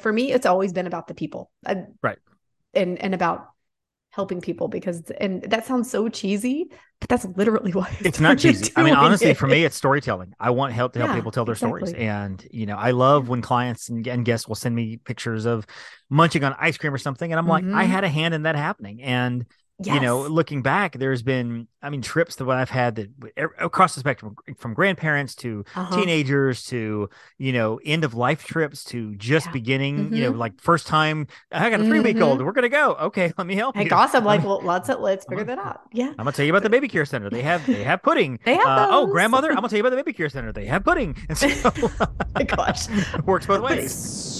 for me, it's always been about the people. I- Right. And and about helping people because and that sounds so cheesy, but that's literally why I it's not cheesy. I mean, honestly, it. for me, it's storytelling. I want help to help Yeah, people tell their stories. And, you know, I love when clients and, and guests will send me pictures of munching on ice cream or something. And I'm like, I Mhm. had a hand in that happening. And, you know, looking back, there's been, I mean, trips that I've had that er- across the spectrum from grandparents to Uh-huh. teenagers to, you know, end of life trips to just Yeah. beginning, you know, Mhm. like first time, I got a 3 week old. We're going to go. Okay. Let me help Hey, you. gossip, like, well, let's let's figure that out. Yeah. I'm gonna tell you about the baby care center. They have they have pudding. They have Uh, oh, grandmother, I'm gonna tell you about the baby care center. They have pudding. And so my gosh. works both ways.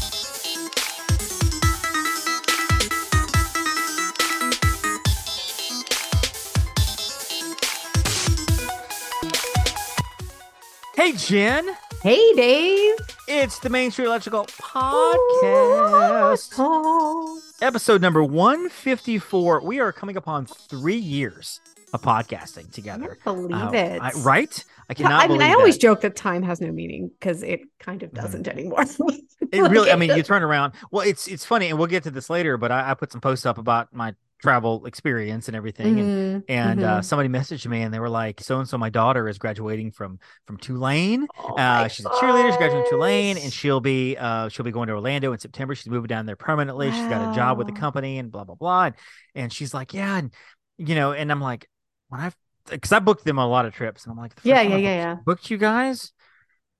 Hey Jenn, Hey, Dave. it's the Main Street Electrical Podcast. Episode number 154. We are coming upon three years of podcasting together. I can't believe Uh, it. I- right? I cannot I mean, I always that. joke that time has no meaning because it kind of doesn't anymore. It really, I mean, you turn around. Well, it's it's funny, and we'll get to this later. But I, I put some posts up about my travel experience and everything, and Mhm, and uh, mhm. somebody messaged me and they were like, "So and so, my daughter is graduating from from Tulane. Oh Uh, she's a cheerleader. She's graduating from Tulane, and she'll be uh she'll be going to Orlando in September. She's moving down there permanently. She's got a job with the company and blah blah blah. And, and she's like, yeah, and you know, and I'm like, when I've because I booked them a lot of trips, and I'm like, Yeah, yeah, I yeah, booked- yeah. Booked you guys.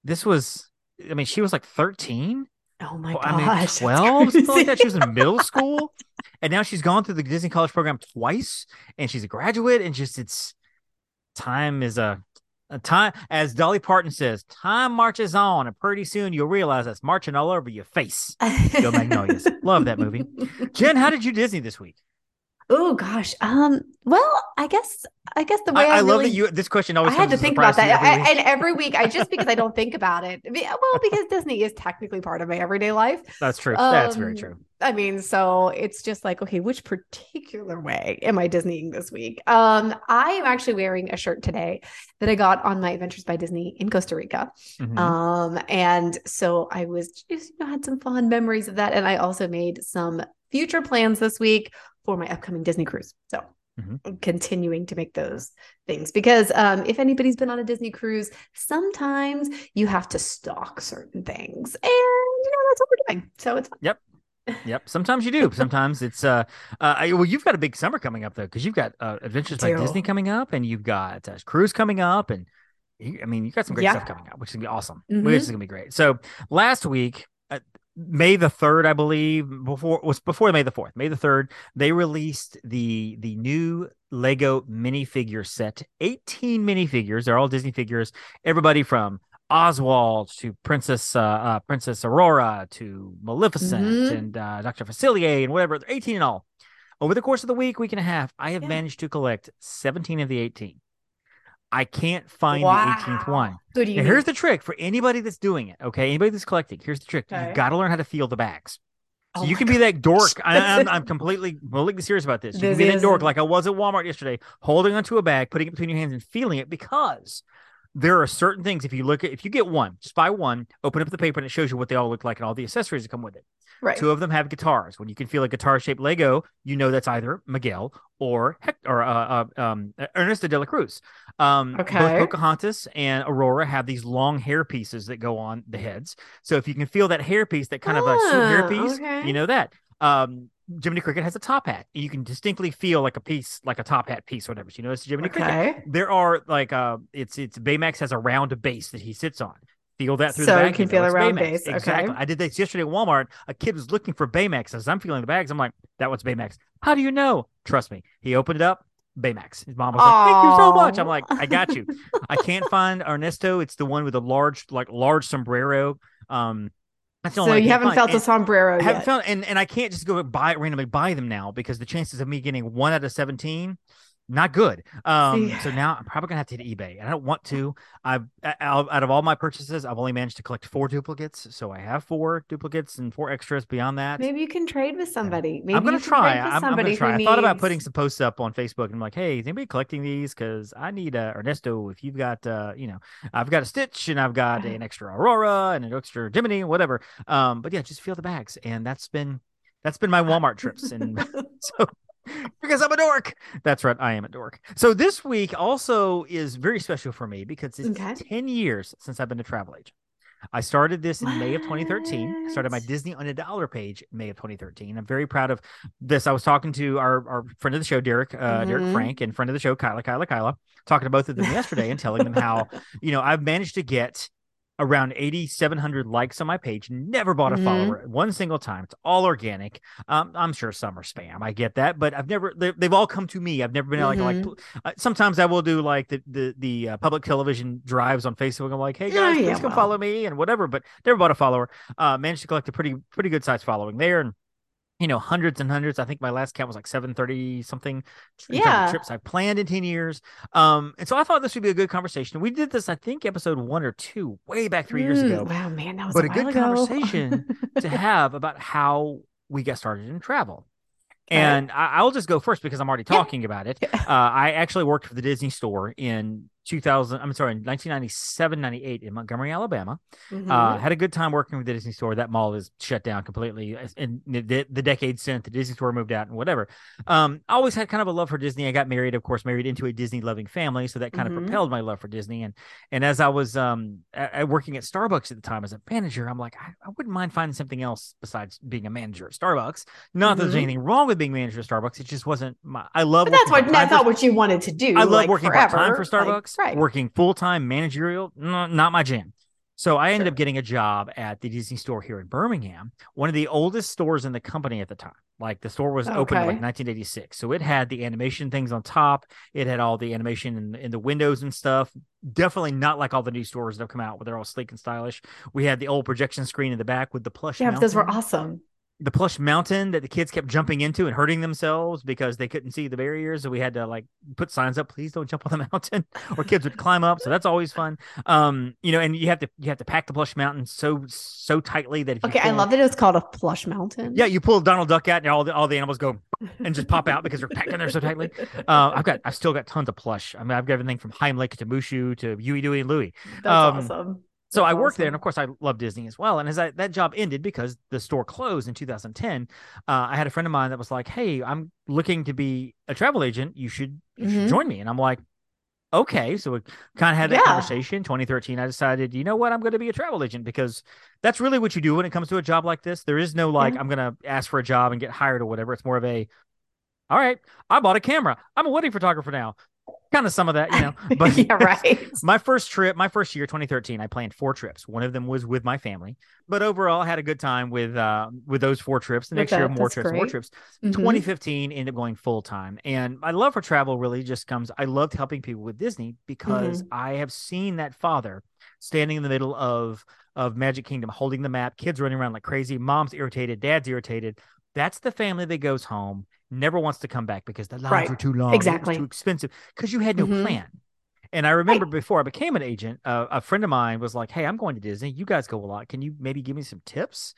This was, I mean, she was like 13. Oh my Well, gosh. I mean, 12, something like that. She was in middle school. and now she's gone through the Disney College program twice and she's a graduate. And just it's time is a, a time, as Dolly Parton says, time marches on. And pretty soon you'll realize that's marching all over your face. Go Magnolias. Love that movie. Jenn, how did you Disney this week? Oh gosh. Um. Well, I guess I guess the way I, I, I love really, that you, this question always. I had to think about that, every I, and every week I just because I don't think about it. Well, because Disney is technically part of my everyday life. That's true. that's very Um, true. I mean, so it's just like, okay, which particular way am I Disneying this week? Um, I am actually wearing a shirt today that I got on my Adventures by Disney in Costa Rica. Mhm. Um, and so I was just, you know, had some fond memories of that. And I also made some future plans this week for my upcoming Disney cruise. So Mhm. Continuing to make those things because um, if anybody's been on a Disney cruise, sometimes you have to stock certain things. And, you know, that's what we're doing. So it's fun. Yep. Sometimes you do. Sometimes it's uh, uh I- well, you've got a big summer coming up though, because you've got uh, Adventures by. Disney coming up, and you've got uh, Cruise coming up, and you, I mean, you got some great Yeah. stuff coming up, which is gonna be awesome. Mhm. Which is gonna be great. So last week, uh, May the third, I believe, before was before May the fourth, May the third, they released the the new Lego minifigure set, eighteen minifigures. They're all Disney figures. Everybody from Oswald to Princess uh, uh, Princess Aurora to Maleficent Mhm. and uh, Doctor Facilier and whatever, 18 in all. Over the course of the week, week and a half, I have Yeah. managed to collect 17 of the 18. I can't find the 18th one. So do you Now, here's the trick for anybody that's doing it. Okay, anybody that's collecting. Here's the trick: Okay. you've got to learn how to feel the bags. So Oh you can be that dork. I, This I'm, is- I'm completely, completely serious about this. You This can be that dork like I was at Walmart yesterday, holding onto a bag, putting it between your hands, and feeling it because there are certain things. If you look at, if you get one, just buy one, open up the paper, and it shows you what they all look like and all the accessories that come with it. Right. Two of them have guitars. When you can feel a guitar-shaped Lego, you know that's either Miguel or Hector, or uh, uh, um, Ernesto de la Cruz. Um, Okay. Both Pocahontas and Aurora have these long hair pieces that go on the heads. So if you can feel that hair piece, that kind of a hair Ah, piece, okay. you know that. Um, Jiminy Cricket has a top hat. You can distinctly feel like a piece, like a top hat piece, or whatever. So you know it's Jiminy Cricket. There are like uh, it's it's Baymax has a round base that he sits on. Feel that through So the you can feel a it's round Baymax. base, okay. I did this yesterday at Walmart. A kid was looking for Baymax. As I'm feeling the bags, I'm like, that one's Baymax. How do you know? Trust me. He opened it up. Baymax. His mom was like, "Thank you so much." I'm like, "I got you." I can't find Ernesto. It's the one with the large, like large sombrero. Um, That's the so you haven't find. felt and a sombrero I haven't found, and, and I can't just go buy randomly buy them now because the chances of me getting one out of 17 not good. Um, so now I'm probably gonna have to hit eBay, and I don't want to. I've out of all my purchases, I've only managed to collect four duplicates, so I have four duplicates and four extras beyond that. Maybe you can trade with somebody. Maybe I'm gonna try. I'm, I'm, gonna try. I thought about putting some posts up on Facebook, and I'm like, hey, is anybody collecting these? Because I need uh, Ernesto. If you've got, uh, you know, I've got a Stitch, and I've got an extra Aurora and an extra Jiminy, whatever. Um, but yeah, just feel the bags, and that's been that's been my Walmart trips, and so because I'm a dork. That's right. I am a dork. So this week also is very special for me because it's okay. 10 years since I've been a travel agent. I started this in what? May of 2013. I started my Disney on a dollar page in May of 2013. I'm very proud of this. I was talking to our, our friend of the show, Derek, uh, mm-hmm. Derek Frank, and friend of the show, Kyla, Kyla, Kyla, talking to both of them yesterday and telling them how, you know, I've managed to get around 8,700 likes on my page. Never bought a mm-hmm. follower one single time. It's all organic. Um, I'm sure some are spam. I get that, but I've never. They've all come to me. I've never been mm-hmm. like like. Uh, sometimes I will do like the the the uh, public television drives on Facebook. I'm like, hey guys, please yeah, come well. follow me and whatever. But never bought a follower. Uh, managed to collect a pretty pretty good size following there and you know, hundreds and hundreds. I think my last count was like 730 something yeah. trips I've planned in 10 years. Um, and so I thought this would be a good conversation. We did this, I think, episode one or two, way back three mm, years ago. Wow, man, that was but a, a good ago. conversation to have about how we got started in travel. And I, will just go first because I'm already talking yeah. about it. Uh, I actually worked for the Disney store in 2000 i'm sorry 1997 98 in montgomery alabama. Mm-hmm. uh, had a good time working with the disney store. That mall is shut down completely. In the, the decade since the disney store moved out and whatever. Um, i always had kind of a love for disney. I got married of course married into a disney loving family so that kind mm-hmm. of propelled my love for disney. And and as i was um, working at starbucks at the time as a manager i'm like I, I, wouldn't mind finding something else besides being a manager at starbucks. Not mm-hmm. that there's mm-hmm. anything wrong with being manager at starbucks. It just wasn't my i love that's what that's not what you wanted to do i love like working part-time for starbucks right. working full time managerial, not my jam. So I ended sure. up getting a job at the Disney store here in Birmingham, one of the oldest stores in the company at the time. Like the store was okay. open in like 1986. So it had the animation things on top. It had all the animation in, in the windows and stuff. Definitely not like all the new stores that have come out where they're all sleek and stylish. We had the old projection screen in the back with the plush. Yeah, those were awesome the plush mountain that the kids kept jumping into and hurting themselves because they couldn't see the barriers. So we had to like put signs up, please don't jump on the mountain, or kids would climb up. So that's always fun. Um, you know, and you have to you have to pack the plush mountain so so tightly that okay, I love that it's called a plush mountain. Yeah, you pull Donald Duck out and all the all the animals go and just pop out because they're packed in there so tightly. Uh, I've got I've still got tons of plush. I mean, I've got everything from Heimlich to Mushu to Huey, Dewey, and Louie. That's um, awesome. So I worked there, and of course, I love Disney as well. And as I, that job ended because the store closed in 2010, uh, I had a friend of mine that was like, "Hey, I'm looking to be a travel agent. You should, you mm-hmm. should join me." And I'm like, "Okay." So we kind of had that yeah. conversation. 2013, I decided, you know what, I'm going to be a travel agent because that's really what you do when it comes to a job like this. There is no like, I'm going to ask for a job and get hired or whatever. It's more of a, all right, I bought a camera. I'm a wedding photographer now kind of some of that, you know. But yeah, right. my first trip, my first year, 2013, I planned four trips. One of them was with my family, but overall, I had a good time with uh with those four trips. The next year, more trips, great. more trips. Mm-hmm. 2015 ended up going full time, and my love for travel really just comes. I loved helping people with Disney because mm-hmm. I have seen that father standing in the middle of of Magic Kingdom, holding the map, kids running around like crazy, mom's irritated, dad's irritated. That's the family that goes home never wants to come back because the lines right. were too long, exactly too expensive because you had no mm-hmm. plan. And I remember right. before I became an agent, uh, a friend of mine was like, "Hey, I'm going to Disney. You guys go a lot. Can you maybe give me some tips?"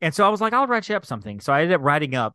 And so I was like, "I'll write you up something." So I ended up writing up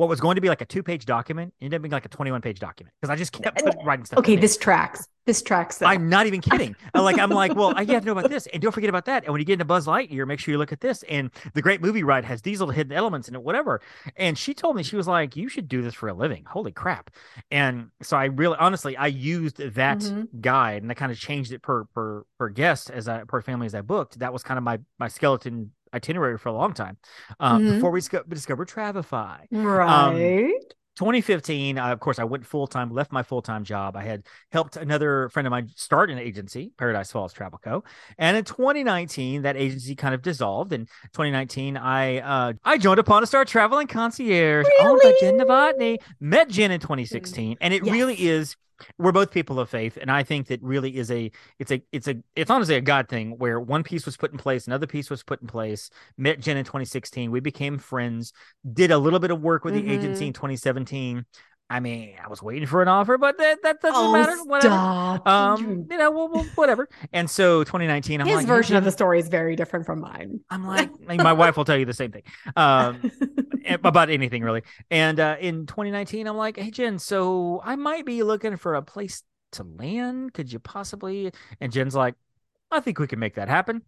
what was going to be like a two page document ended up being like a 21 page document because I just kept writing stuff. Okay, this tracks. This tracks. Though. I'm not even kidding. like I'm like, well, I have to know about this, and don't forget about that. And when you get into Buzz Lightyear, make sure you look at this. And the Great Movie Ride has these little hidden elements in it, whatever. And she told me she was like, you should do this for a living. Holy crap! And so I really, honestly, I used that mm-hmm. guide and I kind of changed it per per per guest as I per family as I booked. That was kind of my my skeleton itinerary for a long time um, mm-hmm. before we discovered Travefy. Um, right. Um, 2015, uh, of course, I went full time, left my full time job. I had helped another friend of mine start an agency, Paradise Falls Travel Co. And in 2019, that agency kind of dissolved. In 2019, I uh, I joined upon a Star Traveling Concierge really? owned by Jenn Novotny. Met Jenn in 2016, and it yes. really is we're both people of faith, and I think that really is a it's a it's a it's honestly a God thing where one piece was put in place, another piece was put in place. Met Jenn in 2016, we became friends. Did a little bit of work with the mm-hmm. agency in 2017. I mean, I was waiting for an offer, but that, that doesn't oh, matter. Whatever. Stop. Um, you know, well, whatever. And so 2019, I'm his like, version hey, of the story is very different from mine. I'm like, my wife will tell you the same thing um, about anything really. And uh, in 2019, I'm like, hey Jenn, so I might be looking for a place to land. Could you possibly? And Jenn's like, I think we can make that happen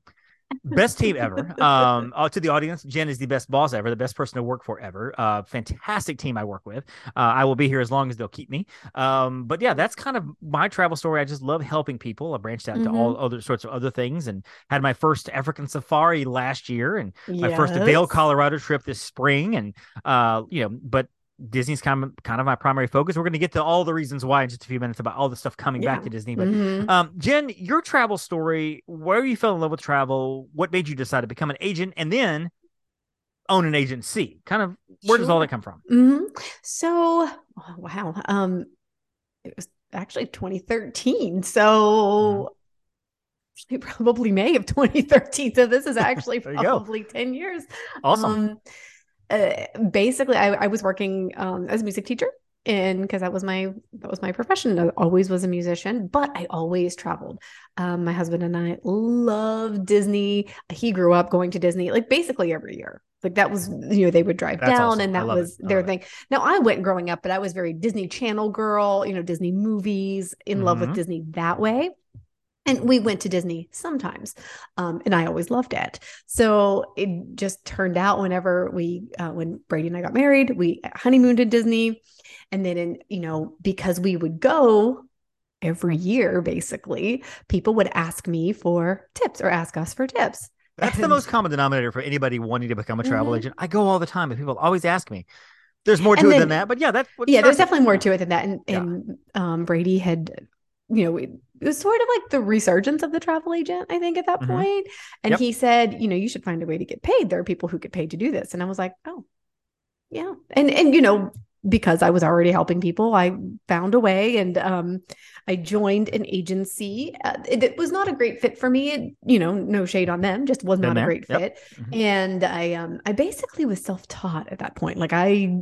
best team ever. Um, uh, to the audience, Jenn is the best boss ever, the best person to work for ever. Uh, fantastic team I work with. Uh, I will be here as long as they'll keep me. Um, but yeah, that's kind of my travel story. I just love helping people. I branched out mm-hmm. to all other sorts of other things and had my first African safari last year and my yes. first Vail, Colorado trip this spring. And uh, you know, but Disney's kind of kind of my primary focus. We're going to get to all the reasons why in just a few minutes about all the stuff coming yeah. back to Disney. But mm-hmm. um, Jenn, your travel story, where you fell in love with travel, what made you decide to become an agent, and then own an agency? Kind of where sure. does all that come from? Mm-hmm. So, oh, wow, um, it was actually 2013. So. Mm-hmm. probably May of 2013. So this is actually probably 10 years. Awesome. Um, uh, basically I, I, was working um, as a music teacher and because that was my that was my profession i always was a musician but i always traveled um, my husband and i love disney he grew up going to disney like basically every year like that was you know they would drive That's down awesome. and that was their thing it. now i went growing up but i was very disney channel girl you know disney movies in mm-hmm. love with mm-hmm. disney that way and we went to Disney sometimes, um, and I always loved it. So it just turned out whenever we, uh, when Brady and I got married, we honeymooned in Disney, and then in you know because we would go every year, basically, people would ask me for tips or ask us for tips. That's and, the most common denominator for anybody wanting to become a travel mm-hmm. agent. I go all the time, and people always ask me. There's more to it than that, but yeah, that's yeah. There's definitely more to it than that, and, yeah. and um, Brady had you know, it was sort of like the resurgence of the travel agent, I think, at that mm-hmm. point. And yep. he said, you know, you should find a way to get paid. There are people who get paid to do this. And I was like, oh, yeah. And and you know, because I was already helping people, I found a way and um, I joined an agency. Uh, it, it, was not a great fit for me. It, you know, no shade on them, just was not a great yep. fit. Mm-hmm. And I um I basically was self-taught at that point. Like I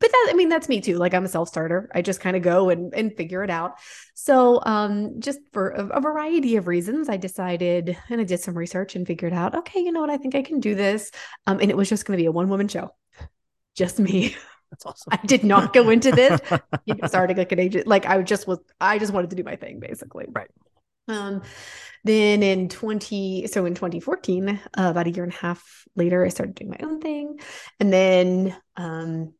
but that I mean that's me too. Like I'm a self-starter. I just kind of go and and figure it out. So um just for a, a variety of reasons, I decided and I did some research and figured out, okay, you know what, I think I can do this. Um and it was just gonna be a one-woman show. Just me. That's awesome. I did not go into this you know, starting like an agent. Like I just was, I just wanted to do my thing basically. Right. Um, then in 20, so in 2014, uh, about a year and a half later, I started doing my own thing. And then, um,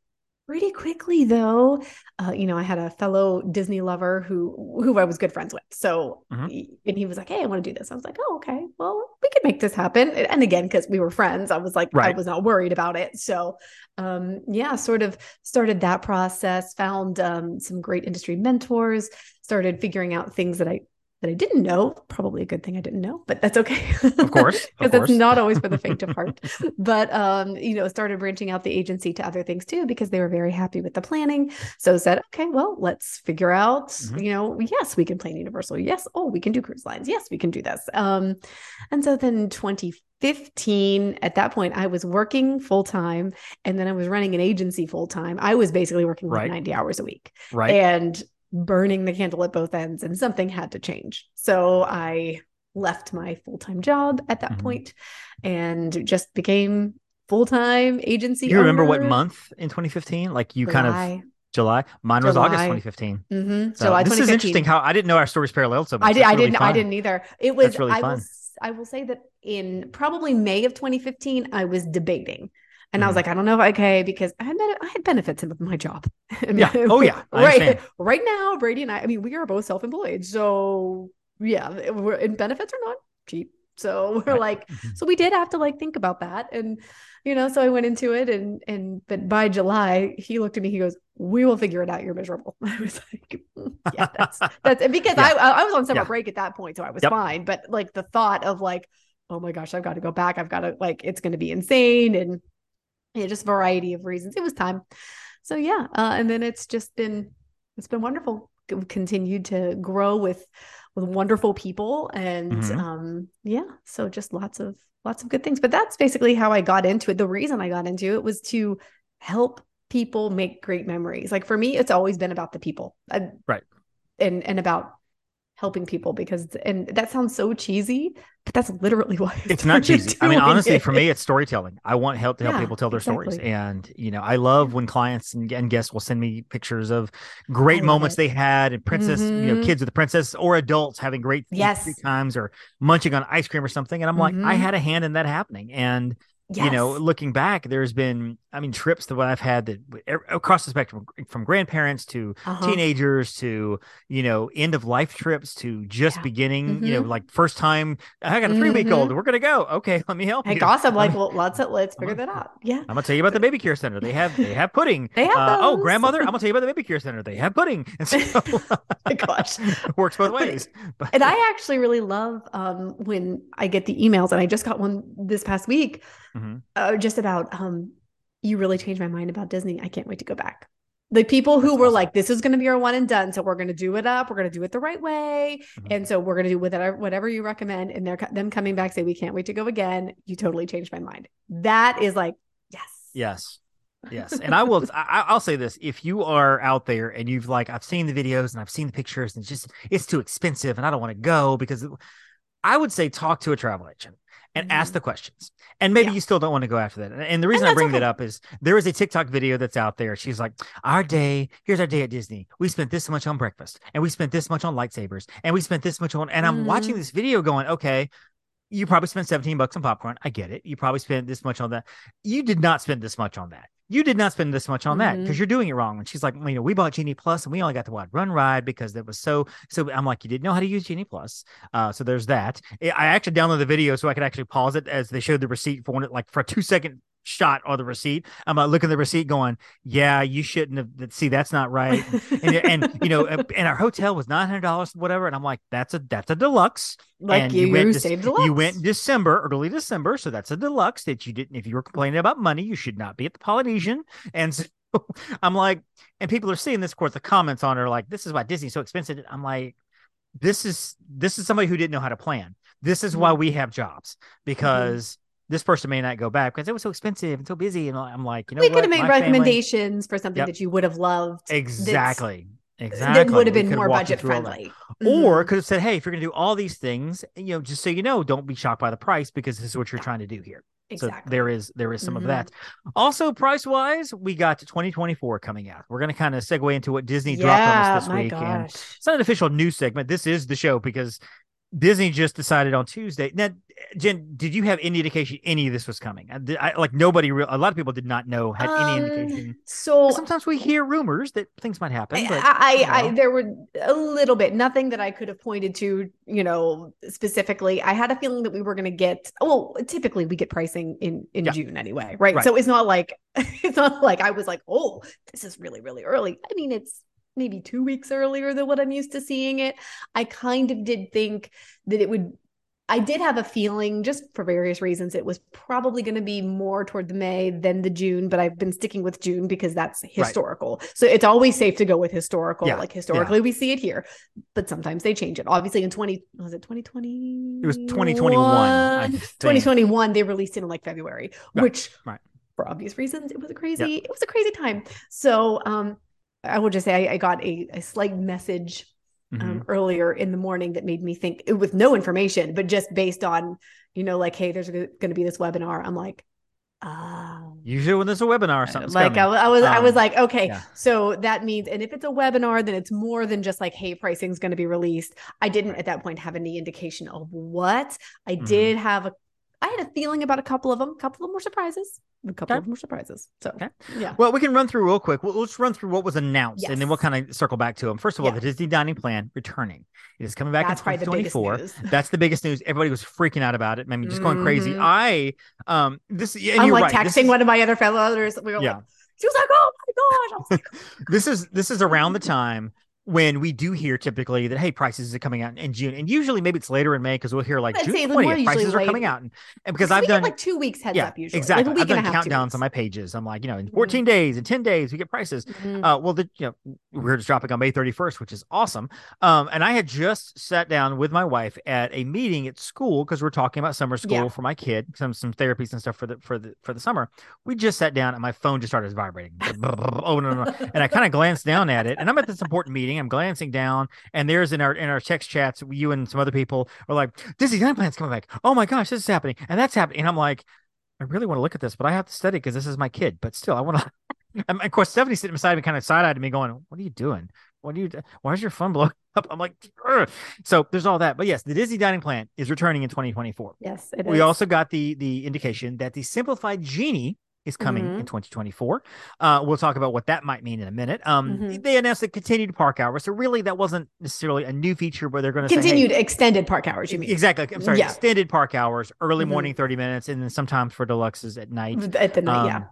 pretty quickly though uh, you know i had a fellow disney lover who who i was good friends with. So mm-hmm. and he was like hey i want to do this. I was like oh okay. Well we could make this happen. And again because we were friends i was like right. i was not worried about it. So um, yeah sort of started that process found um, some great industry mentors started figuring out things that i that I didn't know. Probably a good thing I didn't know, but that's okay. Of course, because it's not always for the faint of heart. but um, you know, started branching out the agency to other things too because they were very happy with the planning. So said, okay, well, let's figure out. Mm-hmm. You know, yes, we can plan Universal. Yes, oh, we can do cruise lines. Yes, we can do this. Um, and so then 2015, at that point, I was working full time, and then I was running an agency full time. I was basically working like right. 90 hours a week, right? And burning the candle at both ends and something had to change. So I left my full-time job at that mm-hmm. point and just became full-time agency. You remember what month in 2015? Like you July. kind of July. Mine July. was August 2015. Mm-hmm. So July this is interesting how I didn't know our stories paralleled so much. I, did, I didn't. Fun. I didn't either. It was. Really I fun. will. I will say that in probably May of 2015, I was debating and mm I was mm-hmm. like, I don't know if I, okay, because I had I had benefits in my job. yeah. Oh yeah. right. Right now, Brady and I, I mean, we are both self-employed. So yeah, we're and benefits are not cheap. So we're right. like, mm-hmm. so we did have to like think about that. And you know, so I went into it and and but by July, he looked at me, he goes, We will figure it out. You're miserable. I was like, Yeah, that's that's because yeah. I I was on summer yeah. break at that point, so I was yep. fine. But like the thought of like, oh my gosh, I've got to go back. I've got to like it's gonna be insane. And yeah, just variety of reasons. It was time. So yeah, uh, and then it's just been it's been wonderful. continued to grow with with wonderful people and mm-hmm. um yeah so just lots of lots of good things but that's basically how i got into it the reason i got into it was to help people make great memories like for me it's always been about the people right and and about helping people because and that sounds so cheesy but that's literally why it's not cheesy i mean honestly it. for me it's storytelling i want help to help yeah, people tell their exactly. stories and you know i love when clients and, and guests will send me pictures of great moments it. they had and princess mm-hmm. you know mm-hmm. kids with the princess or adults having great yes. times or munching on ice cream or something and i'm mm-hmm. like i mm-hmm. had a hand in that happening and Yes. you know looking back there's been i mean trips that i've had that across the spectrum from grandparents to uh-huh. teenagers to you know end of life trips to just yeah. beginning mm-hmm. you know mm-hmm. like first time i got a 3 week old mm-hmm. we're gonna go okay let me help hey you. gosh i'm like well let's let's figure that out yeah i'm gonna tell you about the baby care center they have they have pudding they have uh, oh grandmother i'm gonna tell you about the baby care center they have pudding and so gosh works both ways but, and i actually really love um when i get the emails and i just got one this past week mm-hmm. Uh, just about um, you really changed my mind about Disney. I can't wait to go back. The people who That's were awesome. like, this is going to be our one and done. So we're going to do it up. We're going to do it the right way. Mm-hmm. And so we're going to do whatever, whatever you recommend. And they're them coming back, say, we can't wait to go again. You totally changed my mind. That is like, yes. Yes. Yes. And I will, I, will say this if you are out there and you've like, I've seen the videos and I've seen the pictures and it's just, it's too expensive and I don't want to go because I would say talk to a travel agent and mm-hmm. ask the questions. And maybe yeah. you still don't want to go after that. And the reason and I bring okay. that up is there is a TikTok video that's out there. She's like, Our day, here's our day at Disney. We spent this much on breakfast, and we spent this much on lightsabers, and we spent this much on. And I'm mm-hmm. watching this video going, Okay, you probably spent 17 bucks on popcorn. I get it. You probably spent this much on that. You did not spend this much on that you did not spend this much on that because mm-hmm. you're doing it wrong. And she's like, well, you know, we bought Genie Plus and we only got the what run ride because it was so. So I'm like, you didn't know how to use Genie Plus. Uh, so there's that. I actually downloaded the video so I could actually pause it as they showed the receipt for one, like for a two second shot on the receipt. I'm like looking at the receipt going, yeah, you shouldn't have. See, that's not right. and, and, you know, and our hotel was nine hundred dollars, whatever. And I'm like, that's a that's a deluxe. Like and you, you went de- deluxe. You went December, early December, so that's a deluxe that you didn't. If you were complaining about money, you should not be at the Polynesian. And so I'm like, and people are seeing this. Of course, the comments on it are like, this is why Disney's so expensive. I'm like, this is this is somebody who didn't know how to plan. This is why mm-hmm. we have jobs mm-hmm. because. Mm-hmm this person may not go back because it was so expensive and so busy. And I'm like, you know, we could have made My recommendations family... for something yep. that you would have loved. Exactly. Exactly. That would have been more budget friendly. Mm-hmm. Or could have said, hey, if you're going to do all these things, you know, just so you know, don't be shocked by the price because this is what you're trying to do here. Exactly. So there is there is some mm-hmm. of that. Also, price wise, we got 2024 coming out. We're going to kind of segue into what Disney yeah, dropped on us this week, gosh. and it's not an official news segment. This is the show because Disney just decided on Tuesday. Now, Jenn, did you have any indication any of this was coming? I, I, like nobody, real, a lot of people did not know had um, any indication. So sometimes we hear rumors that things might happen. But, I, you know. I, there were a little bit, nothing that I could have pointed to, you know, specifically. I had a feeling that we were going to get. Well, typically we get pricing in in yeah. June anyway, right? right? So it's not like it's not like I was like, oh, this is really really early. I mean, it's maybe two weeks earlier than what I'm used to seeing it. I kind of did think that it would. I did have a feeling, just for various reasons, it was probably going to be more toward the May than the June, but I've been sticking with June because that's historical. Right. So it's always safe to go with historical. Yeah. Like historically, yeah. we see it here, but sometimes they change it. Obviously, in 20, was it 2020? It was 2021. 2021, they released it in like February, right. which right. for obvious reasons, it was a crazy, yeah. it was a crazy time. So, um, I will just say I, I got a, a, slight message um, mm-hmm. earlier in the morning that made me think with no information, but just based on, you know, like, hey, there's going to be this webinar. I'm like, oh. Usually when there's a webinar, or something like I, I, was, um, I was um, like, okay, yeah. so that means, and if it's a webinar, then it's more than just like, hey, pricing is going to be released. I didn't at that point have any indication of what. I mm-hmm. did have a I had a feeling about a couple of them. A couple of them were surprises. A couple okay. of them were surprises. So, okay. yeah. Well, we can run through real quick. We'll, let's run through what was announced, yes. and then we'll kind of circle back to them. First of all, yeah. the Disney dining plan returning. It is coming back That's in 2024. That's the biggest news. Everybody was freaking out about it. I mean, just going mm-hmm. crazy. I um this. And I'm like right. texting is, one of my other fellows. We were yeah. like, she was like, "Oh my gosh!" Like, this is this is around the time when we do hear typically that hey prices are coming out in June and usually maybe it's later in May because we'll hear like June 20th prices are coming out and, and because I've done like two weeks heads yeah, up usually exactly like I've done countdowns on my pages I'm like you know in 14 mm-hmm. days in 10 days we get prices mm-hmm. uh well the you know we're just dropping on May 31st which is awesome um and I had just sat down with my wife at a meeting at school because we're talking about summer school yeah. for my kid some some therapies and stuff for the for the for the summer we just sat down and my phone just started vibrating oh no, no, no. and I kind of glanced down at it and I'm at this important meeting I'm glancing down. And there's in our in our text chats, you and some other people are like, Disney Time Plan's coming back. Oh my gosh, this is happening. And that's happening. And I'm like, I really want to look at this, but I have to study because this is my kid. But still, I want to. and of course, Stephanie sitting beside me, kind of side eyed me, going, "What are you doing? What are you? Do- Why is your phone blowing up?" I'm like, Ugh. so there's all that. But yes, the Disney Dining Plan is returning in 2024. Yes, we also got the the indication that the simplified genie is coming mm-hmm. in 2024. Uh, we'll talk about what that might mean in a minute. Um, mm-hmm. They announced the continued park hours. So really, that wasn't necessarily a new feature, but they're going to continued say, hey, extended park hours. You mean exactly? I'm sorry, yeah. extended park hours, early mm-hmm. morning 30 minutes, and then sometimes for deluxes at night. At the night, um, yeah.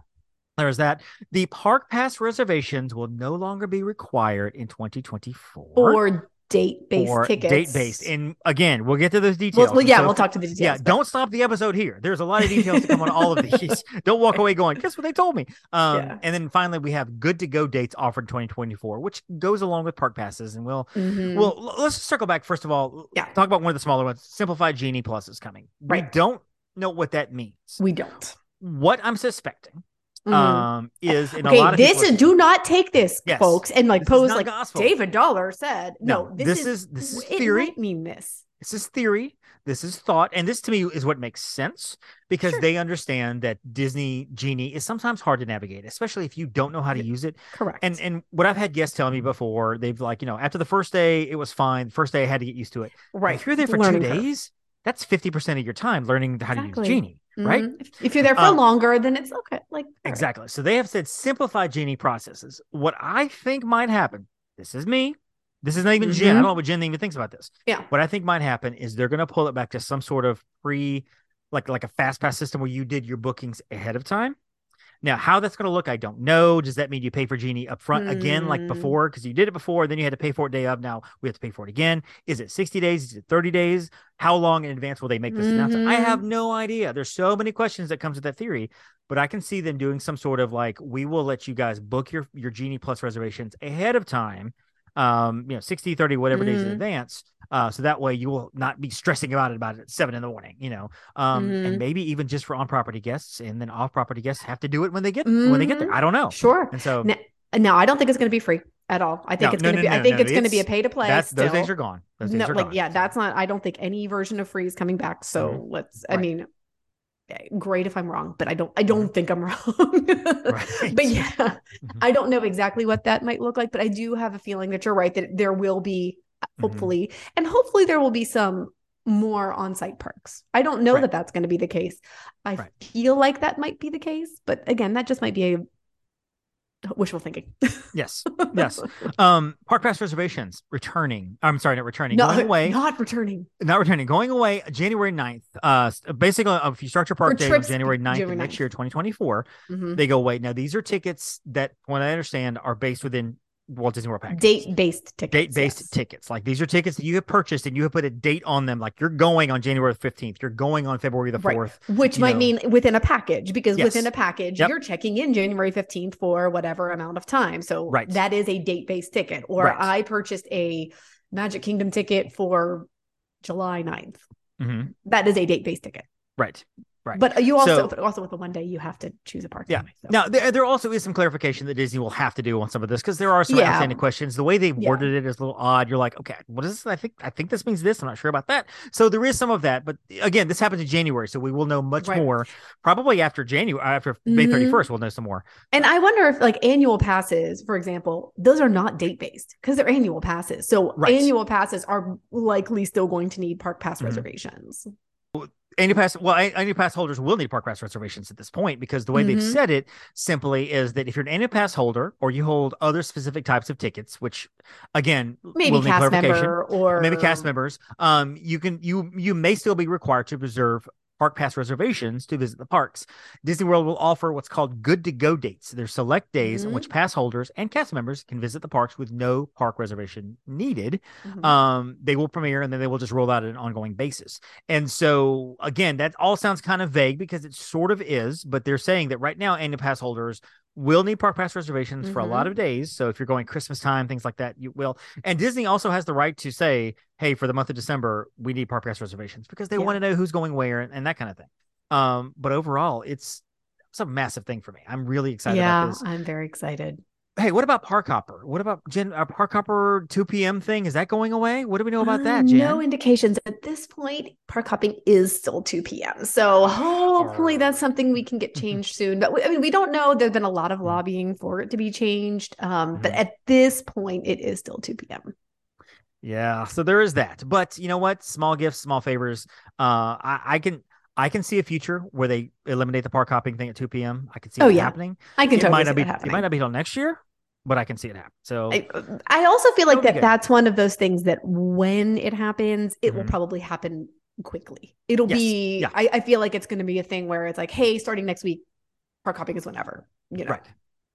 There's that. The park pass reservations will no longer be required in 2024. Or date based tickets. Date based. And again, we'll get to those details. Well, yeah, so, we'll talk to the details. Yeah, but... don't stop the episode here. There's a lot of details to come on all of these. don't walk away going, guess what they told me. Um, yeah. and then finally we have good to go dates offered in 2024, which goes along with park passes. And we'll mm-hmm. well let's circle back first of all. Yeah. Talk about one of the smaller ones. Simplified Genie Plus is coming. Right. We don't know what that means. We don't. What I'm suspecting Mm-hmm. um is in okay, a lot of this is do not take this yes. folks and like pose like gospel. david dollar said no, no this, this, is this is theory it mean this this is theory this is thought and this to me is what makes sense because sure. they understand that disney genie is sometimes hard to navigate especially if you don't know how to use it correct and and what i've had guests tell me before they've like you know after the first day it was fine first day i had to get used to it right if you're there for Learning two days that's 50% of your time learning how exactly. to use genie mm-hmm. right? If, if, you're there for um, longer, then it's okay. Like exactly. Right. So they have said simplify genie processes. What I think might happen. This is me. This is not even mm-hmm. Jenn. I don't know what Jenn even thinks about this. Yeah. What I think might happen is they're going to pull it back to some sort of pre, like like a fast pass system where you did your bookings ahead of time. Now, how that's going to look, I don't know. Does that mean you pay for Genie up front mm. again, like hmm. before? Because you did it before, then you had to pay for it day of. Now we have to pay for it again. Is it 60 days? Is it 30 days? How long in advance will they make this mm-hmm. announcement? I have mm-hmm. no idea. There's so many questions that comes with that theory, but I can see them doing some sort of like, we will let you guys book your, your Genie Plus reservations ahead of time um, you know, 60, 30, whatever mm-hmm. days in mm-hmm. advance. Uh, so that way you will not be stressing about it about it at seven in the morning, you know. Um, mm-hmm. and maybe even just for on property guests, and then off property guests have to do it when they get mm-hmm. when they get there. Mm-hmm. I don't know. Sure. And so now, no, I don't think it's going to be free at all. I think no, it's going to no, be. No, I think it's going to be a pay to play. Those days are gone. Those days no, are like gone. yeah, that's not. I don't think any version of free is coming back. So mm-hmm. let's. I mean, great if I'm wrong, but I don't I don't mm-hmm. think I'm wrong. right. But yeah, mm-hmm. I don't know exactly what that might look like, but I do have a feeling that you're right that there will be mm-hmm. hopefully mm-hmm. and hopefully there will be some more on-site perks. I don't know right. that that's going to be the case. I right. feel like that might be the case, but again, that just might be a wishful thinking. yes. Yes. Um, park pass reservations returning. I'm sorry, not returning. No, going away. Not returning. Not returning. Going away January 9th. Uh basically uh, if you start your park day trips, January 9th January 9th. next year, 2024, mm-hmm. they go away. Now these are tickets that when I understand are based within Walt Disney World package. Date based tickets. Date based yes. tickets. Like these are tickets that you have purchased and you have put a date on them. Like you're going on January 15th. You're going on February the 4th. Right. Which might know. mean within a package because yes. within a package, yep. you're checking in January 15th for whatever amount of time. So right. that is a date based ticket. Or right. I purchased a Magic Kingdom ticket for July 9th. Mm-hmm. That is a date based ticket. Right. Right. But you also so, also with the one day you have to choose a park. Yeah. So. Now there, there also is some clarification that Disney will have to do on some of this because there are some yeah. outstanding questions. The way they yeah. worded it is a little odd. You're like, okay, what is this? I think I think this means this. I'm not sure about that. So there is some of that. But again, this happens in January, so we will know much right. more probably after January after mm-hmm. May 31st. We'll know some more. And I wonder if like annual passes, for example, those are not date based because they're annual passes. So right. annual passes are likely still going to need park pass mm-hmm. reservations annual pass well annual pass holders will need park pass reservations at this point because the way mm-hmm. they've said it simply is that if you're an annual pass holder or you hold other specific types of tickets which again maybe cast member or maybe cast members um you can you you may still be required to reserve park pass reservations to visit the parks. Disney World will offer what's called good to go dates. There's select days mm-hmm. on which pass holders and cast members can visit the parks with no park reservation needed. Mm-hmm. Um, they will premiere and then they will just roll out on an ongoing basis. And so again, that all sounds kind of vague because it sort of is, but they're saying that right now annual pass holders will need park pass reservations mm-hmm. for a lot mm-hmm. of days. So if you're going Christmas time, things like that, you will. And Disney also has the right to say, hey, for the month of December, we need park pass reservations because they yeah. want to know who's going where and, and, that kind of thing. Um, but overall, it's it's a massive thing for me. I'm really excited yeah, about this. I'm very excited hey, what about Park Hopper? What about Jenn, our Park Hopper 2 p.m. thing? Is that going away? What do we know about uh, that, Jenn? No indications. At this point, park hopping is still 2 p.m. So hopefully that's something we can get changed soon. But we, I mean, we don't know. There's been a lot of mm. lobbying for it to be changed. Um. But at this point, it is still 2 p.m. Yeah, so there is that. But you know what? Small gifts, small favors. Uh, I, I can I can see a future where they eliminate the park hopping thing at 2 p.m. I can see oh, yeah. happening. I can it totally might not be, It might not be till next year, but I can see it happen. So I, I also feel like that that's one of those things that when it happens, it mm-hmm. will probably happen quickly. It'll yes. be, yeah. I, I feel like it's going to be a thing where it's like, hey, starting next week, park hopping is whenever, you know. Right.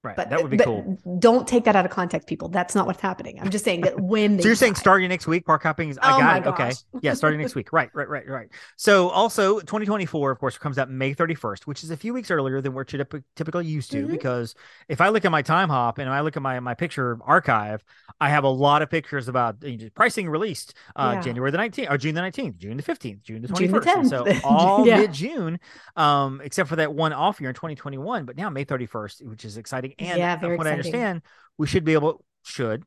Right. But that would be cool. Don't take that out of context, people. That's not what's happening. I'm just saying that when So you're saying starting next week, park hopping is I oh got it. Okay. Yeah, starting next week. Right, right, right, right. So also 2024, of course, comes out May 31st, which is a few weeks earlier than we're typically used to. Mm-hmm. Because if I look at my time hop and I look at my my picture archive, I have a lot of pictures about you know, pricing released uh, yeah. January the 19th or June the 19th, June the 15th, June the 21st. June the 10th. So all yeah. mid June, um, except for that one off year in 2021. But now May 31st, which is exciting. And yeah, very I understand, we should be able should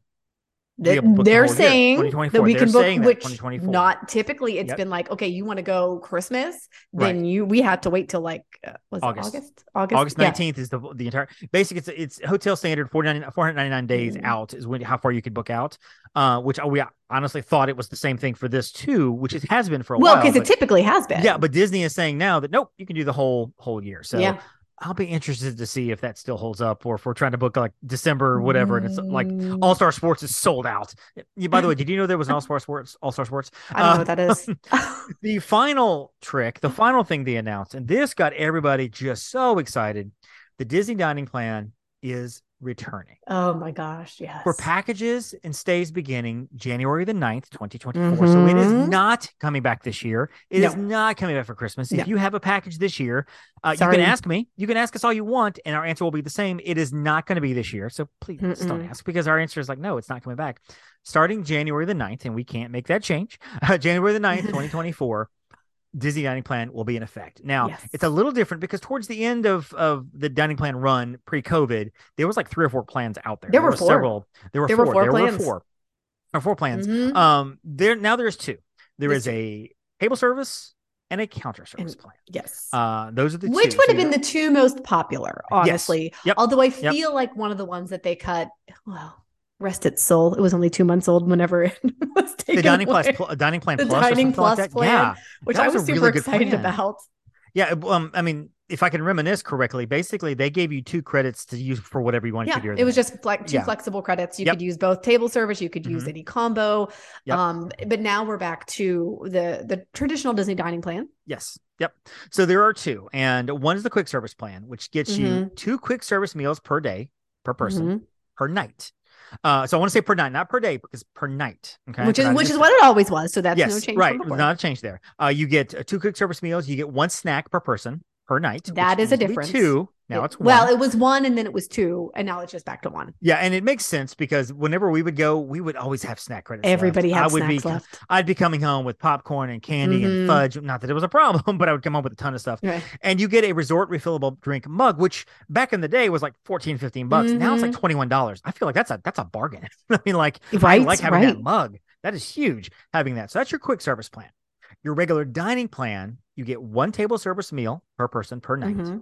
they're saying that we can book which not typically it's yep. been like okay you want to go christmas then right. you we had to wait till like uh, was august. August? August? August 19th yeah. is the the entire basically it's it's hotel standard 499 days mm. out is when how far you could book out uh which we honestly thought it was the same thing for this too which it has been for a well, while because it typically has been. yeah but disney is saying now that nope you can do the whole whole year. So yeah I'll be interested to see if that still holds up, or if we're trying to book like December or whatever, and it's like mm. All Star Sports is sold out. by the way, did you know there was an All Star Sports? All Star Sports. I don't uh, know what that is. the final trick, the final thing they announced, and this got everybody just so excited. The Disney dining plan is returning. Oh my gosh, yes. For packages and stays beginning January the 9th, 2024. Mm-hmm. So it is mm-hmm. not coming back this year. It no. is not coming back for Christmas. No. If you have a package this year, uh, you can ask me. You can ask us all you want, and our answer will be the same. It is not going to be this year. So please Mm-mm. don't ask because our answer is like, no, it's not coming back. Starting January the 9th, and we can't make that change. Uh, January the 9th, 2024. Disney dining plan will be in effect. Now, yes. it's a little different because towards the end of, of the dining plan run pre-COVID, there was like three or four plans out there. There, there were, four. several. There were there four. Were four there plans. were four. Or four plans. Mm-hmm. Um, there now there's two. There is a table service and a counter service plan. Yes. Uh, those are the which two. would have been the two most popular, honestly. Yes. Yep. Although I feel yep. like one of the ones that they cut, well, rest its soul. It was only two months old whenever it was taken. The dining away. plus dining plan the plus dining plus like plan, yeah, which I was, super really excited about. Yeah, um, I mean, if I can reminisce correctly, basically they gave you two credits to use for whatever you wanted yeah, to do. It was just like two yeah. flexible credits. You yep. could use both table service, you could use mm-hmm. any combo. Yep. Um, but now we're back to the the traditional Disney dining plan. Yes. Yep. So there are two, and one is the quick service plan, which gets mm-hmm. you two quick service meals per day per person mm-hmm. per night. Uh, so I want to say per night, not per day, because per night. Okay, which is which is what it always was. So that's yes, no change. Right, not a change there. Uh, you get uh, two quick service meals. You get one snack per person per night. That is a difference. Two. Now it's one. Well, it was one and then it was two, and now it's just back to one. Yeah, and it makes sense because whenever we would go, we would always have snack credits. Everybody left. had I would be, left. I'd be coming home with popcorn and candy mm-hmm. and fudge. Not that it was a problem, but I would come home with a ton of stuff. Right. And you get a resort refillable drink mug, which back in the day was like 14, 15 bucks. Mm-hmm. Now it's like mm-hmm. $21. I feel like that's a that's a bargain. I mean, like right, I like having right. that mug. That is huge having that. So that's your quick service plan. Your regular dining plan, you get one table service meal per person per night. Mm-hmm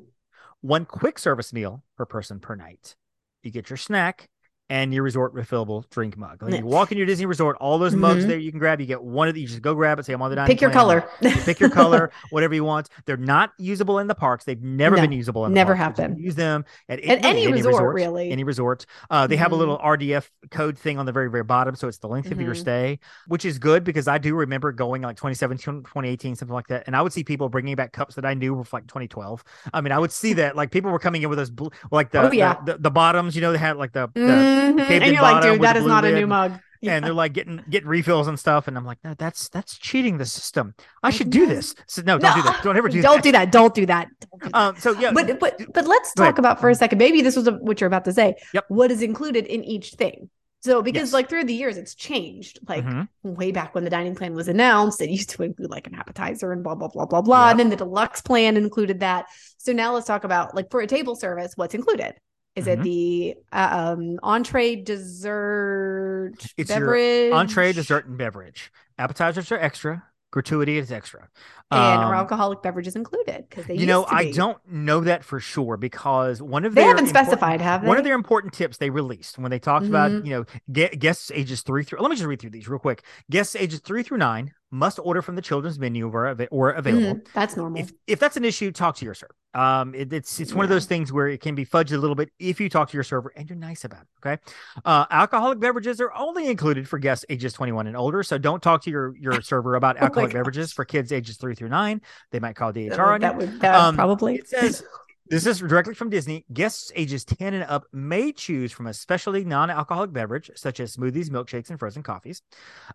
one quick service meal per person per night. You get your snack and your resort refillable drink mug. Like you walk in your Disney resort, all those mugs Mhm. there you can grab. You get one of these. You just go grab it. Say I'm on the dining Pick your color. You pick your color, whatever you want. They're not usable in the parks. They've never No, been usable in the never parks, but have been. Use them at, At any resort, really. Any resort. Uh, they have a Mhm. little RFID code thing on the very very bottom, so it's the length of your Mhm. stay, which is good because I do remember going like 2017, 2018, something like that, and I would see people bringing back cups that I knew were like 2012. I mean, I would see that like people were coming in with those blue, like the Oh, yeah. the, the, the bottoms, you know, they had like the, the Mhm. And you're like, dude, that is that the is blue not a new lid. mug. and they're like getting getting refills and stuff, and I'm like, no, that's that's cheating the system. I should do this. So no, don't do that. Don't ever do don't that. do that. Don't do that. Don't do that. Um, so yeah, but but but let's talk about for a second. Maybe this was a, what you're about to say. Yep. What is included in each thing? So because Yes. like through the years it's changed. Like Mhm. way back when the dining plan was announced, it used to include like an appetizer and blah blah blah blah blah. Yep. And then the deluxe plan included that. So now let's talk about like for a table service, what's included? Is Mhm. it the uh, um entree, dessert, It's your beverage, entree, dessert, and beverage. Appetizers are extra. Gratuity is extra. and Um, alcoholic beverages included? Because they you know, I don't know that for sure because one of They their haven't specified, have they? One of their important tips they released when they talked about, Mhm. you know, gue- guests ages three through. Let me just read through these real quick. Guests ages three through nine must order from the children's menu or, av- or available. Mhm, That's normal. If if that's an issue, talk to your server. Um, it- it's it's one of those things where it can be fudged a little bit if you talk to your server and you're nice about it. Okay, uh, alcoholic beverages are only included for guests ages 21 and older. So don't talk to your your server about Oh alcoholic beverages for kids ages three through nine. They might call DHR on that you. would that Um, probably It says this is directly from Disney. Guests ages 10 and up may choose from a specialty non-alcoholic beverage such as smoothies, milkshakes, and frozen coffees.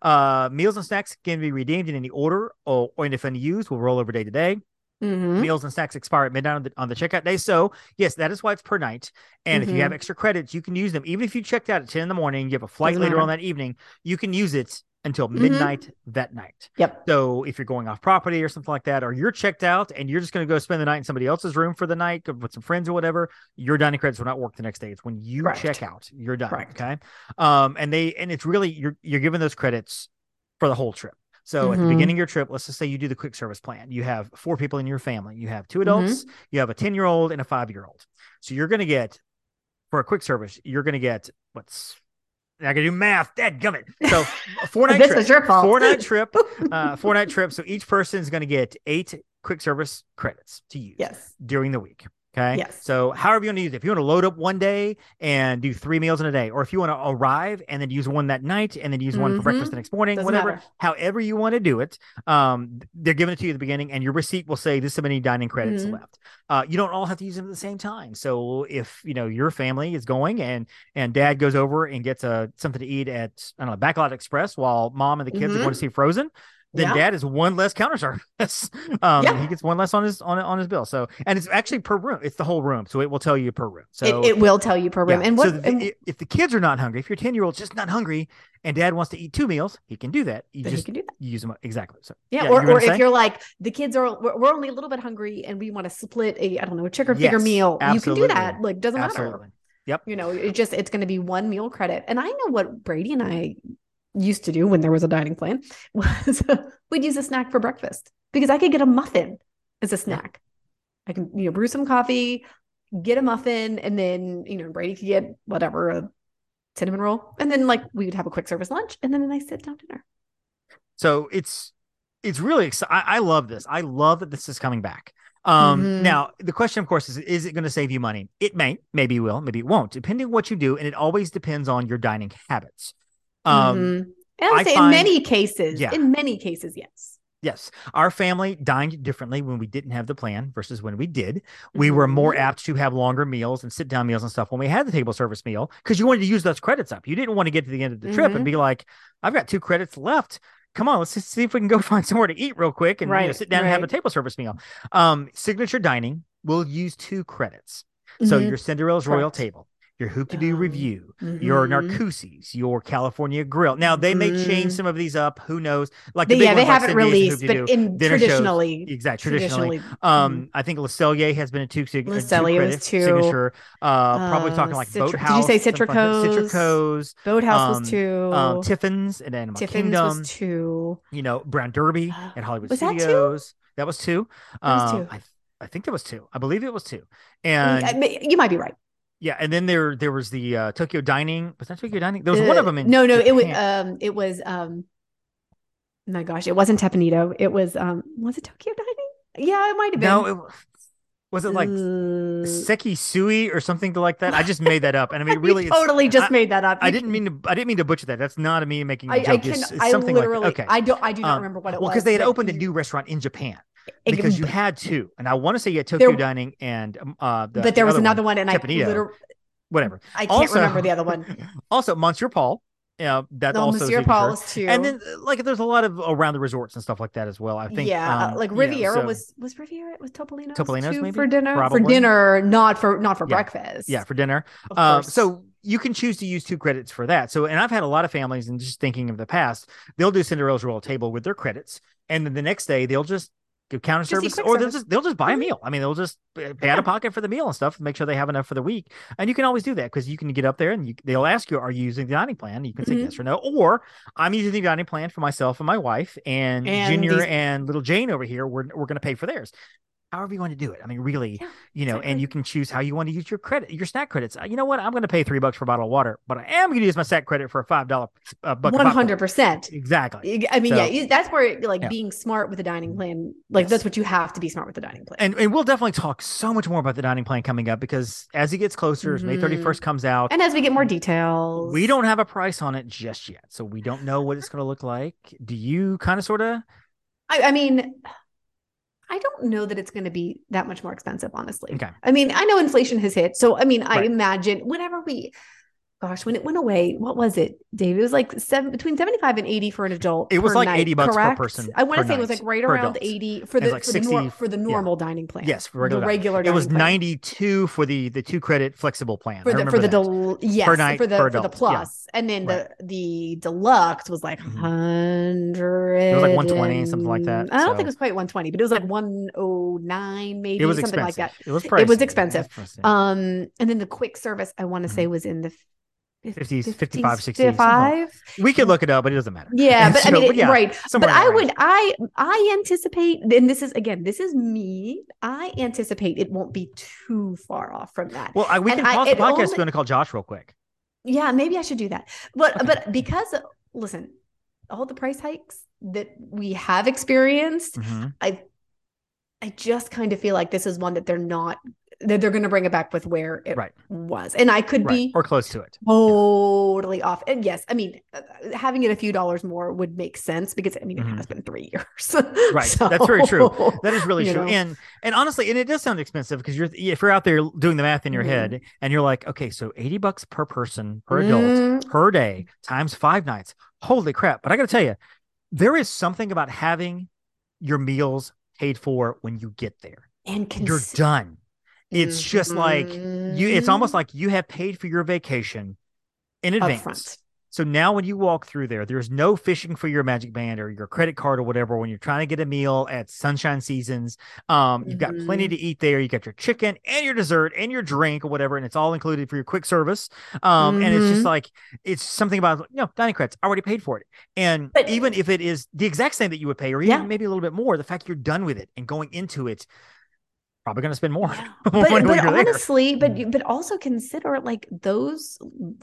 Uh, meals and snacks can be redeemed in any order, or, or if unused, will roll over day to day. Mhm. Meals and snacks expire at midnight on the, on the checkout day. So, yes, that is why it's per night. And if you have extra credits, you can use them. Even if you checked out at 10 in the morning, you have a flight Doesn't later on that evening, you can use it until Mhm. midnight that night. Yep. So, if you're going off property or something like that, or you're checked out and you're just going to go spend the night in somebody else's room for the night with some friends or whatever, your dining credits will not work the next day. It's when you Correct. check out, you're done. Correct. Okay. Um, and they, and it's really, you're, you're given those credits for the whole trip. So at the Mhm. beginning of your trip, let's just say you do the quick service plan. You have four people in your family. You have two Mm-hmm. adults, you have a 10 year old and a five year old. So you're going to get, for a quick service, you're going to get what's, I can do math. Dad gummit. So a four night This trip. was your fault. Four night trip. Uh, four night trip. So each person is going to get eight quick service credits to use Yes. during the week. Okay. Yes. So however you want to use it, if you want to load up one day and do three meals in a day, or if you want to arrive and then use one that night and then use one for breakfast the next morning, Doesn't whatever, matter. however you want to do it, um, they're giving it to you at the beginning, and your receipt will say this is how many dining credits Mhm. left. Uh, you don't all have to use them at the same time. So if you know your family is going and and dad goes over and gets a something to eat at I don't know Backlot Express while mom and the kids are Mhm. going to see Frozen. Then Yeah. dad is one less counter service. um, Yeah. he gets one less on his on on his bill. So and it's actually per room. It's the whole room, so it will tell you per room. So it, it will tell you per room. yeah. And what so and if the kids are not hungry, if your ten year old's just not hungry, and dad wants to eat two meals, he can do that. You just can do that. use them exactly. So Yeah, you or, or if you're like the kids are we're, we're only a little bit hungry and we want to split a I don't know a chicken finger Yes, meal, you can do that. Like doesn't absolutely. matter. Yep. You know, it just it's going to be one meal credit. And I know what Brady and I used to do when there was a dining plan was we'd use a snack for breakfast because I could get a muffin as a snack. I can you know brew some coffee, get a muffin, and then you know Brady could get whatever a cinnamon roll, and then like we would have a quick service lunch, and then a nice sit down dinner. So it's it's really exciting. I love this. I love that this is coming back. Um, Mhm. now the question, of course, is is it going to save you money? It may, maybe it will, maybe it won't, depending on what you do, and it always depends on your dining habits. Um, Mhm. I would I say find- in many cases, Yeah. in many cases, yes. Yes, our family dined differently when we didn't have the plan versus when we did. We were more apt to have longer meals and sit down meals and stuff when we had the table service meal because you wanted to use those credits up. You didn't want to get to the end of the trip and Mhm. be like, I've got two credits left. Come on, let's just see if we can go find somewhere to eat real quick and you know, sit down and have a table service meal. Um, signature dining will use two credits. So Mhm. your Cinderella's Royal Table, your Hoop-Dee-Doo Um, Revue, your mhm. Narcoossee's, your California Grill. Now they may change Mhm. some of these up. Who knows? Like They- the yeah, they haven't released, but in dinner shows- traditionally, exactly traditionally. traditionally, Um, I think Le Cellier has been a two, sig- two was two. signature. Uh, probably Uh, talking like Citra- did you say like that. Citrico's? Citrico's, Boathouse um, was two. um, Tiffin's, and Animal Tiffin's Kingdom. was two. You know, Brown Derby and Hollywood was that? Studios. That was two. That was Um, two. I, I think that was two. I believe it was two. And you might be right. Yeah, and then there there was the uh, Tokyo Dining. Was that Tokyo Dining? There was uh, one of them in No, no, Japan. it was um it was um my gosh, it wasn't Teppanyaki. It was um was it Tokyo Dining? Yeah, it might have been. No, it, was Was it like uh, Seki Sui or something like that? I just made that up, and I mean, really, totally just I, made that up. I didn't mean to. I didn't mean to butcher that. That's not a me making. A I, joke. I can. It's, it's I something literally. like that. Okay. I don't. I do not um, remember what it well, was. Well, because they had opened a new restaurant in Japan. Because you had two, and I want to say you had Tokyo there, Dining and um, uh, the, but there the was another one, one, and I literally whatever. I can't also, remember the other one. Also, Monsieur Paul. Yeah, that's no, also Monsieur Paul is too. And then like there's a lot of around the resorts and stuff like that as well. I think. Yeah, um, like Riviera yeah, so, was was Riviera was Topolino's, Topolino's maybe for dinner Probably. for dinner, not for not for yeah. breakfast. Yeah, for dinner. Um, so you can choose to use two credits for that. So, and I've had a lot of families, and just thinking of the past, they'll do Cinderella's Royal Table with their credits, and then the next day they'll just give counter service, or they'll just they'll just buy a meal. I mean, they'll just pay out of pocket for the meal and stuff, make sure they have enough for the week. And you can always do that because you can get up there and you, they'll ask you, "Are you using the dining plan?" You can say mm-hmm. yes or no, or I'm using the dining plan for myself and my wife, and, and Junior these- and little Jane over here. We're we're going to pay for theirs however you want to do it. I mean, really, yeah, you know, exactly. and you can choose how you want to use your credit, your snack credits. Uh, you know what? I'm going to pay three bucks for a bottle of water, but I am going to use my snack credit for a five dollar uh, One hundred percent. Exactly. I mean, so, yeah, that's where like yeah. being smart with the dining plan. Like yes. that's what you have to be smart with the dining plan. And and we'll definitely talk so much more about the dining plan coming up because as it gets closer, mm-hmm. May 31st mm-hmm. comes out, and as we get more details, we don't have a price on it just yet, so we don't know what it's going to look like. Do you kind of sort of? I, I mean I don't know that it's going to be that much more expensive, honestly. Okay. I mean, I know inflation has hit. So, I mean, right. I imagine whenever we, gosh, when it went away, what was it, Dave? It was like seven between 75 and 80 for an adult. It was like night, 80 bucks correct? per person. I want to say night, it was like right around 80 for the, like for, 60, the nor- for the normal yeah. dining plan. Yes, for regular. The regular It was plan. 92 for the the two credit flexible plan. For the for the del- yes, per night, for the per for the plus. Yeah. And then right. the the deluxe was like 100 mm-hmm. It was like 120 something like that. I don't so. think it was quite 120, but it was like 109 maybe it was something expensive. like that. It was pricey. It was expensive. um and then the quick service I want to mm-hmm. say was in the 50s, 55, 65. We could look it up, but it doesn't matter. Yeah, but so, I mean, but yeah, right. But I would, I, I anticipate, and this is again, this is me. I anticipate it won't be too far off from that. Well, I, we and can pause I, the podcast. Only, going to call Josh real quick. Yeah, maybe I should do that. But, okay. but because listen, all the price hikes that we have experienced, mm-hmm. I, I just kind of feel like this is one that they're not that they're going to bring it back with where it right. was. And I could right. be or close to it. Totally yeah. off. And yes, I mean, uh, having it a few dollars more would make sense because I mean, it mm-hmm. has been three years. right. So, That's very true. That is really true. Know. And, and honestly, and it does sound expensive because you're, if you're out there doing the math in your mm. head and you're like, okay, so 80 bucks per person per adult mm. per day times five nights. Holy crap. But I got to tell you, there is something about having your meals paid for when you get there. And cons- you're done it's mm-hmm. just like you it's almost mm-hmm. like you have paid for your vacation in advance. So now when you walk through there, there's no fishing for your magic band or your credit card or whatever when you're trying to get a meal at Sunshine Seasons. Um, you've got mm-hmm. plenty to eat there. You got your chicken and your dessert and your drink or whatever, and it's all included for your quick service. Um, mm-hmm. and it's just mm-hmm. like it's something about you know, dining credits, I already paid for it. And but, even if it is the exact same that you would pay, or even yeah. maybe a little bit more, the fact you're done with it and going into it probably going to spend more. But, but honestly, there. but mm. but also consider like those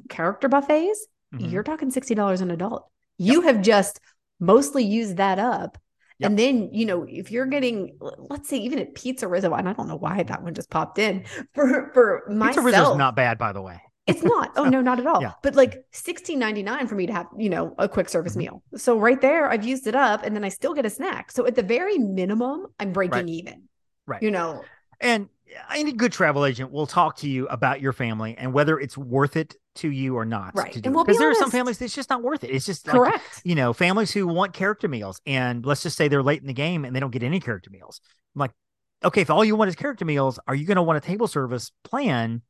character buffets. Mm-hmm. You're talking sixty dollars an adult. You yep. have just mostly used that up. Yep. And then, you know, if you're getting, let's say, even at Pizza Rizzo, and I don't know why that one just popped in for for myself. Pizza Rizzo's not bad, by the way. It's not. Oh no, not at all. Yeah. But like sixteen ninety nine for me to have, you know, a quick service mm-hmm. meal. So right there, I've used it up, and then I still get a snack. So at the very minimum, I'm breaking right. even. Right. You know, and uh, any good travel agent will talk to you about your family and whether it's worth it to you or not. Right. Because we'll be there are some families it's just not worth it. It's just correct. Like, you know, families who want character meals and let's just say they're late in the game and they don't get any character meals. I'm like, okay, if all you want is character meals, are you going to want a table service plan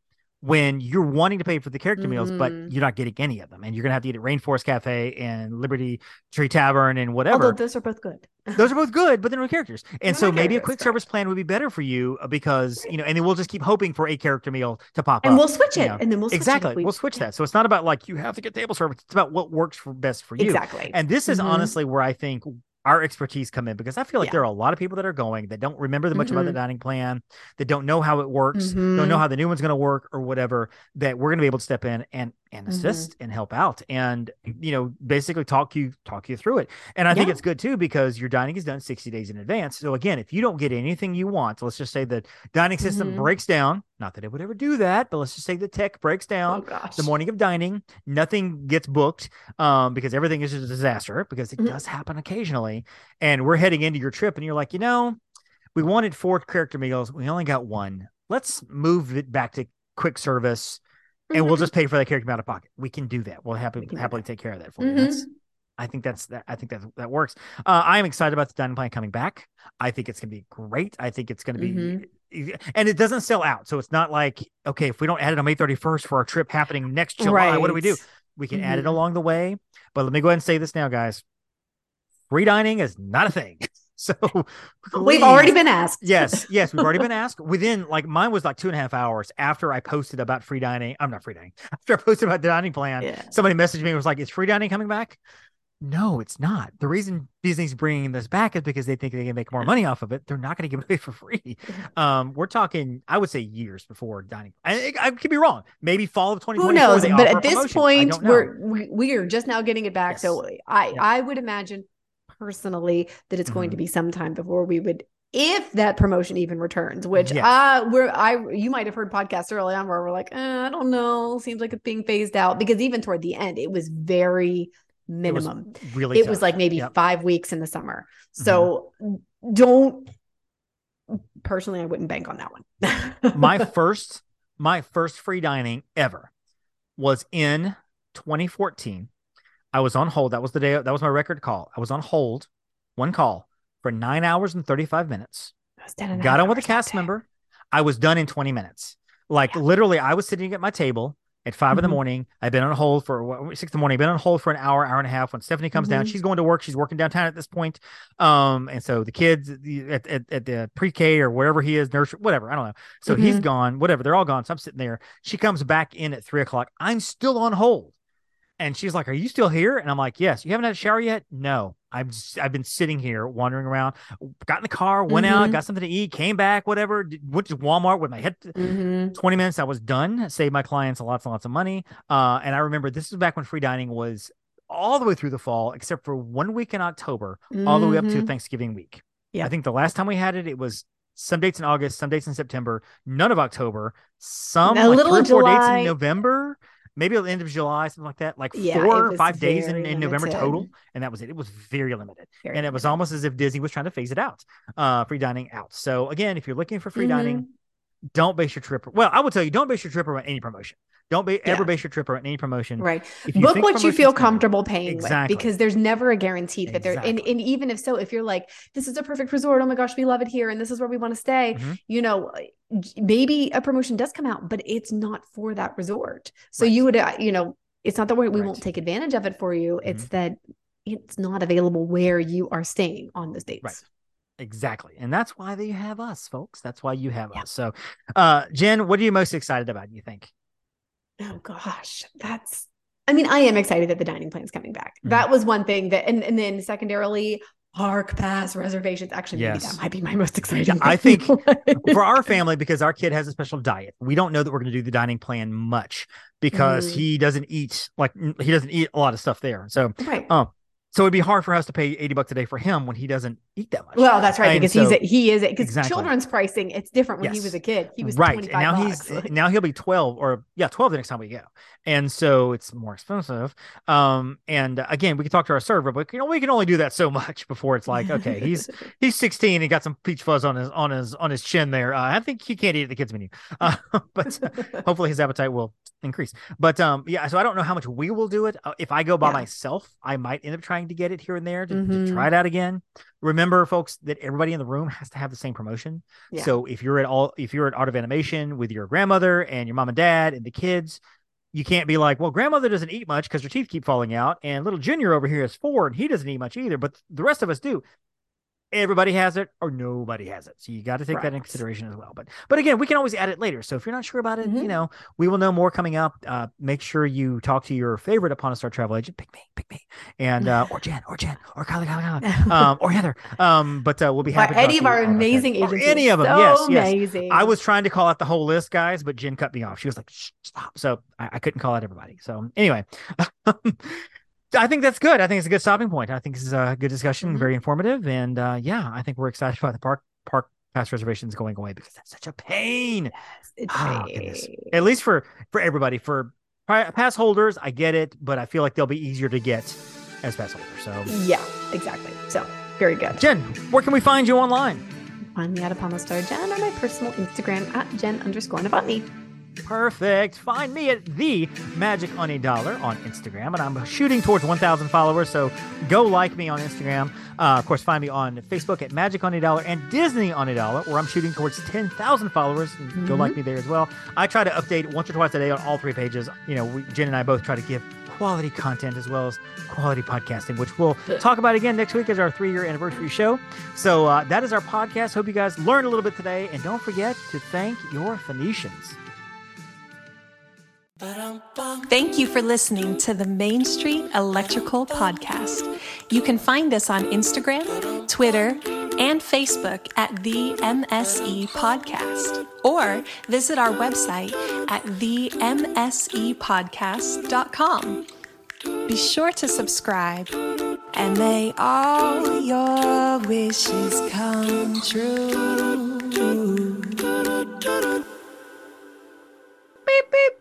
when you're wanting to pay for the character mm-hmm. meals, but mm-hmm. you're not getting any of them, and you're gonna have to eat at Rainforest Cafe and Liberty Tree Tavern and whatever. Although those are both good. those are both good, but they're no characters. And they're so maybe a quick correct. service plan would be better for you uh, because you know, and then we'll just keep hoping for a character meal to pop and up. And we'll switch it, know. and then we'll switch exactly we, we'll switch yeah. that. So it's not about like you have to get table service. It's about what works for best for you. Exactly. And this is mm-hmm. honestly where I think our expertise come in because I feel like yeah. there are a lot of people that are going that don't remember much mm-hmm. about the mm-hmm. dining plan, that don't know how it works, mm-hmm. don't know how the new one's going to work or whatever. That we're going to be able to step in and and mm-hmm. assist mm-hmm. and help out and you know basically talk you talk you through it. And I yeah. think it's good too because your dining is done sixty days in advance. So again, if you don't get anything you want, let's just say the dining system mm-hmm. breaks down. Not that it would ever do that, but let's just say the tech breaks down oh, the morning of dining. Nothing gets booked um, because everything is a disaster because it does happen occasionally and we're heading into your trip and you're like, you know, we wanted four character meals. We only got one. Let's move it back to quick service and we'll mm-hmm. just pay for that character out of pocket. We can do that. We'll happy, we happily take care of that for mm-hmm. you. That's, I think that's that. I think that that works. Uh, I am excited about the dining plan coming back. I think it's going to be great. I think it's going to be, mm-hmm. and it doesn't sell out. So it's not like okay, if we don't add it on May thirty first for our trip happening next July, right. what do we do? We can add it mm-hmm. along the way. But let me go ahead and say this now, guys free dining is not a thing. So please, we've already been asked. yes, yes, we've already been asked. Within like mine was like two and a half hours after I posted about free dining. I'm not free dining. After I posted about the dining plan, yeah. somebody messaged me and was like, "Is free dining coming back?" No, it's not. The reason Disney's bringing this back is because they think they can make more money off of it. They're not going to give it away for free. Um, we're talking, I would say, years before dining. I, I could be wrong. Maybe fall of 2020. Who knows? But at this point, we're we, we, are just now getting it back. Yes. So I yeah. I would imagine personally that it's mm-hmm. going to mm-hmm. be some time before we would if that promotion even returns which yes. uh we're i you might have heard podcasts early on where we're like eh, i don't know seems like it's being phased out because even toward the end it was very minimum it was really it tough. was like maybe yep. five weeks in the summer so mm-hmm. don't personally i wouldn't bank on that one my first my first free dining ever was in 2014 I was on hold. That was the day. That was my record call. I was on hold, one call for nine hours and 35 minutes. Got on with a cast member. I was done in 20 minutes. Like yeah. literally, I was sitting at my table at 5 mm-hmm. in the mm-hmm. morning. I've been on hold for six in the morning. I've been on hold for an hour, hour and a half. When Stephanie comes mm-hmm. down, she's going to work. She's working downtown at this point. Um, and so the kids at, at, at the pre-K or wherever he is, nursery, whatever, I don't know. So mm-hmm. he's gone, whatever. They're all gone. So I'm sitting there. She comes back in at three o'clock. I'm still on hold. And she's like, "Are you still here?" And I'm like, "Yes." You haven't had a shower yet? No. I've just, I've been sitting here wandering around. Got in the car, went mm-hmm. out, got something to eat, came back, whatever. Went to Walmart with my head. Mm-hmm. Twenty minutes, I was done. Saved my clients lots and lots of money. Uh, and I remember this is back when free dining was all the way through the fall, except for one week in October, mm-hmm. all the way up to mm-hmm. Thanksgiving week. Yeah, I think the last time we had it, it was some dates in August, some dates in September, none of October, some a like little three or four dates in November maybe at the end of July, something like that, like yeah, four or five days in, in November total. And that was it. It was very limited. Very and it was almost as if Disney was trying to phase it out, uh, free dining out. So again, if you're looking for free mm-hmm. dining, don't base your trip. Well, I will tell you, don't base your trip around any promotion. Don't be, yeah. ever base your trip around any promotion. Right. Book what you feel comfortable paying exactly. with because there's never a guarantee that exactly. there and, and even if so, if you're like, this is a perfect resort, oh my gosh, we love it here, and this is where we want to stay, mm-hmm. you know, maybe a promotion does come out, but it's not for that resort. So right. you would, uh, you know, it's not that we, we right. won't take advantage of it for you. Mm-hmm. It's that it's not available where you are staying on those dates. Right. Exactly. And that's why they have us, folks. That's why you have yeah. us. So, uh, Jenn, what are you most excited about, you think? Oh gosh, that's I mean, I am excited that the dining plan is coming back. Mm-hmm. That was one thing that and, and then secondarily park pass reservations. Actually, yes. maybe that might be my most exciting. I think for our family, because our kid has a special diet, we don't know that we're going to do the dining plan much because mm. he doesn't eat like he doesn't eat a lot of stuff there. So, right. um, so it'd be hard for us to pay 80 bucks a day for him when he doesn't eat that much. Well, that's right. And because so, he's, a, he is, because exactly. children's pricing, it's different when yes. he was a kid. He was right. And now bucks. he's, now he'll be 12 or yeah, 12 the next time we go. And so it's more expensive. Um, and again, we can talk to our server, but you know, we can only do that so much before it's like, okay, he's, he's 16 and got some peach fuzz on his, on his, on his chin there. Uh, I think he can't eat at the kids menu. Uh, but hopefully his appetite will increase. But um, yeah, so I don't know how much we will do it. Uh, if I go by yeah. myself, I might end up trying to get it here and there to, mm-hmm. to, try it out again. Remember, folks, that everybody in the room has to have the same promotion. Yeah. So if you're at all, if you're at Art of Animation with your grandmother and your mom and dad and the kids, you can't be like, well, grandmother doesn't eat much because her teeth keep falling out, and little Junior over here is four and he doesn't eat much either, but the rest of us do everybody has it or nobody has it. So you got to take that in consideration as well. But but again, we can always add it later. So if you're not sure about it, mm-hmm. you know, we will know more coming up. Uh, make sure you talk to your favorite upon a star travel agent. Pick me, pick me, and uh, or Jenn, or Jenn, or Kylie, Kylie, Kylie, um, or Heather. Um, but uh, we'll be happy. any of our amazing agents. Any of them, so yes, yes. Amazing. I was trying to call out the whole list, guys, but Jenn cut me off. She was like, "Stop!" So I, I couldn't call out everybody. So anyway. I think that's good. I think it's a good stopping point. I think this is a good discussion, mm-hmm. very informative, and uh, yeah, I think we're excited about the park park pass reservations going away because that's such a pain. It's oh, pain. At least for for everybody, for pass holders, I get it, but I feel like they'll be easier to get as pass holders. So yeah, exactly. So very good. Jenn, where can we find you online? Find me at the Star Jenn on my personal Instagram at Jenn underscore Novotny. Perfect. Find me at the Magic on a Dollar on Instagram, and I'm shooting towards 1,000 followers. So go like me on Instagram. Uh, of course, find me on Facebook at Magic on a Dollar and Disney on a Dollar, where I'm shooting towards 10,000 followers. Mm-hmm. Go like me there as well. I try to update once or twice a day on all three pages. You know, we, Jenn and I both try to give quality content as well as quality podcasting, which we'll talk about again next week as our three year anniversary show. So uh, that is our podcast. Hope you guys learned a little bit today, and don't forget to thank your Phoenicians. Thank you for listening to the Main Street Electrical Podcast. You can find us on Instagram, Twitter, and Facebook at the MSE Podcast, or visit our website at themsepodcast.com. Be sure to subscribe, and may all your wishes come true. Beep, beep.